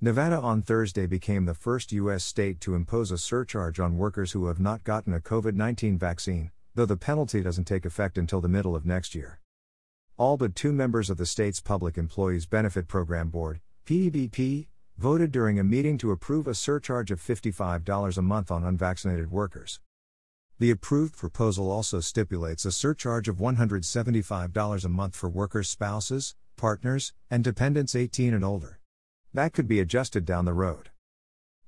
Nevada on Thursday became the first U.S. state to impose a surcharge on workers who have not gotten a COVID 19 vaccine, though the penalty doesn't take effect until the middle of next year. All but two members of the state's Public Employees Benefit Program Board, PEBP, voted during a meeting to approve a surcharge of $55 a month on unvaccinated workers. The approved proposal also stipulates a surcharge of $175 a month for workers' spouses, partners, and dependents 18 and older. That could be adjusted down the road.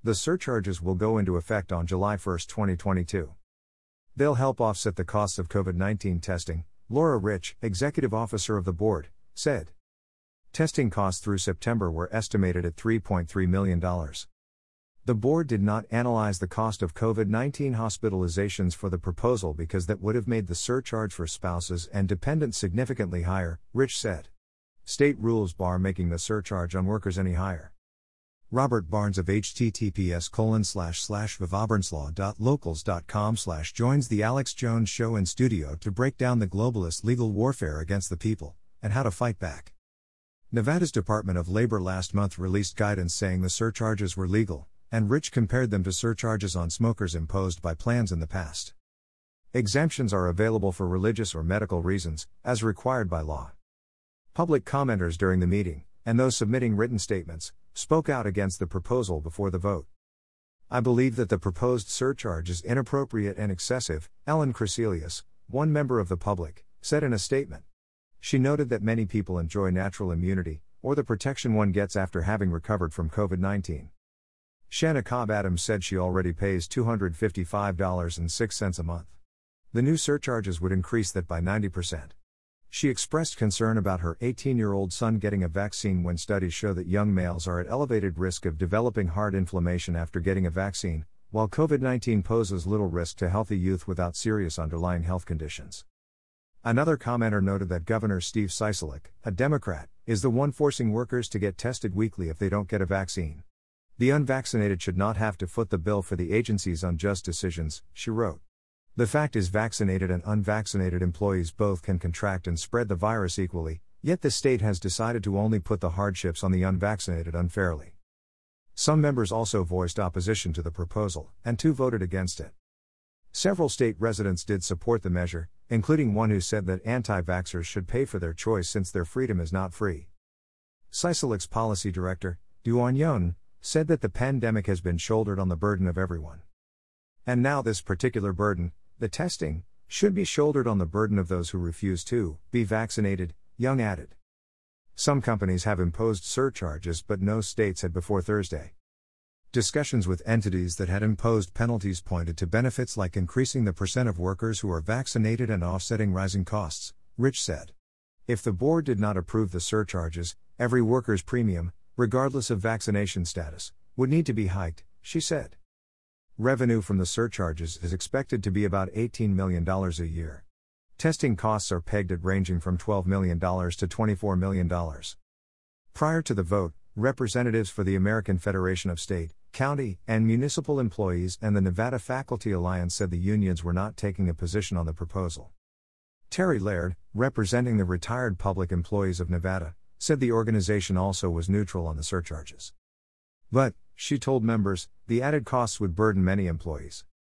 The surcharges will go into effect on July 1, 2022. They'll help offset the costs of COVID 19 testing, Laura Rich, executive officer of the board, said. Testing costs through September were estimated at $3.3 million. The board did not analyze the cost of COVID 19 hospitalizations for the proposal because that would have made the surcharge for spouses and dependents significantly higher, Rich said. State rules bar making the surcharge on workers any higher. Robert Barnes of https colon slash slash slash joins the Alex Jones show in studio to break down the globalist legal warfare against the people, and how to fight back. Nevada's Department of Labor last month released guidance saying the surcharges were legal, and Rich compared them to surcharges on smokers imposed by plans in the past. Exemptions are available for religious or medical reasons, as required by law. Public commenters during the meeting, and those submitting written statements, spoke out against the proposal before the vote. I believe that the proposed surcharge is inappropriate and excessive, Ellen Crecelius, one member of the public, said in a statement. She noted that many people enjoy natural immunity, or the protection one gets after having recovered from COVID 19. Shanna Cobb Adams said she already pays $255.06 a month. The new surcharges would increase that by 90%. She expressed concern about her 18 year old son getting a vaccine when studies show that young males are at elevated risk of developing heart inflammation after getting a vaccine, while COVID 19 poses little risk to healthy youth without serious underlying health conditions. Another commenter noted that Governor Steve Sisolak, a Democrat, is the one forcing workers to get tested weekly if they don't get a vaccine. The unvaccinated should not have to foot the bill for the agency's unjust decisions, she wrote. The fact is, vaccinated and unvaccinated employees both can contract and spread the virus equally, yet the state has decided to only put the hardships on the unvaccinated unfairly. Some members also voiced opposition to the proposal, and two voted against it. Several state residents did support the measure, including one who said that anti vaxxers should pay for their choice since their freedom is not free. Sisolak's policy director, Duane Young, said that the pandemic has been shouldered on the burden of everyone. And now this particular burden, the testing, should be shouldered on the burden of those who refuse to be vaccinated, Young added. Some companies have imposed surcharges, but no states had before Thursday. Discussions with entities that had imposed penalties pointed to benefits like increasing the percent of workers who are vaccinated and offsetting rising costs, Rich said. If the board did not approve the surcharges, every worker's premium, regardless of vaccination status, would need to be hiked, she said. Revenue from the surcharges is expected to be about $18 million a year. Testing costs are pegged at ranging from $12 million to $24 million. Prior to the vote, representatives for the American Federation of State, County, and Municipal Employees and the Nevada Faculty Alliance said the unions were not taking a position on the proposal. Terry Laird, representing the retired public employees of Nevada, said the organization also was neutral on the surcharges. But, she told members, the added costs would burden many employees.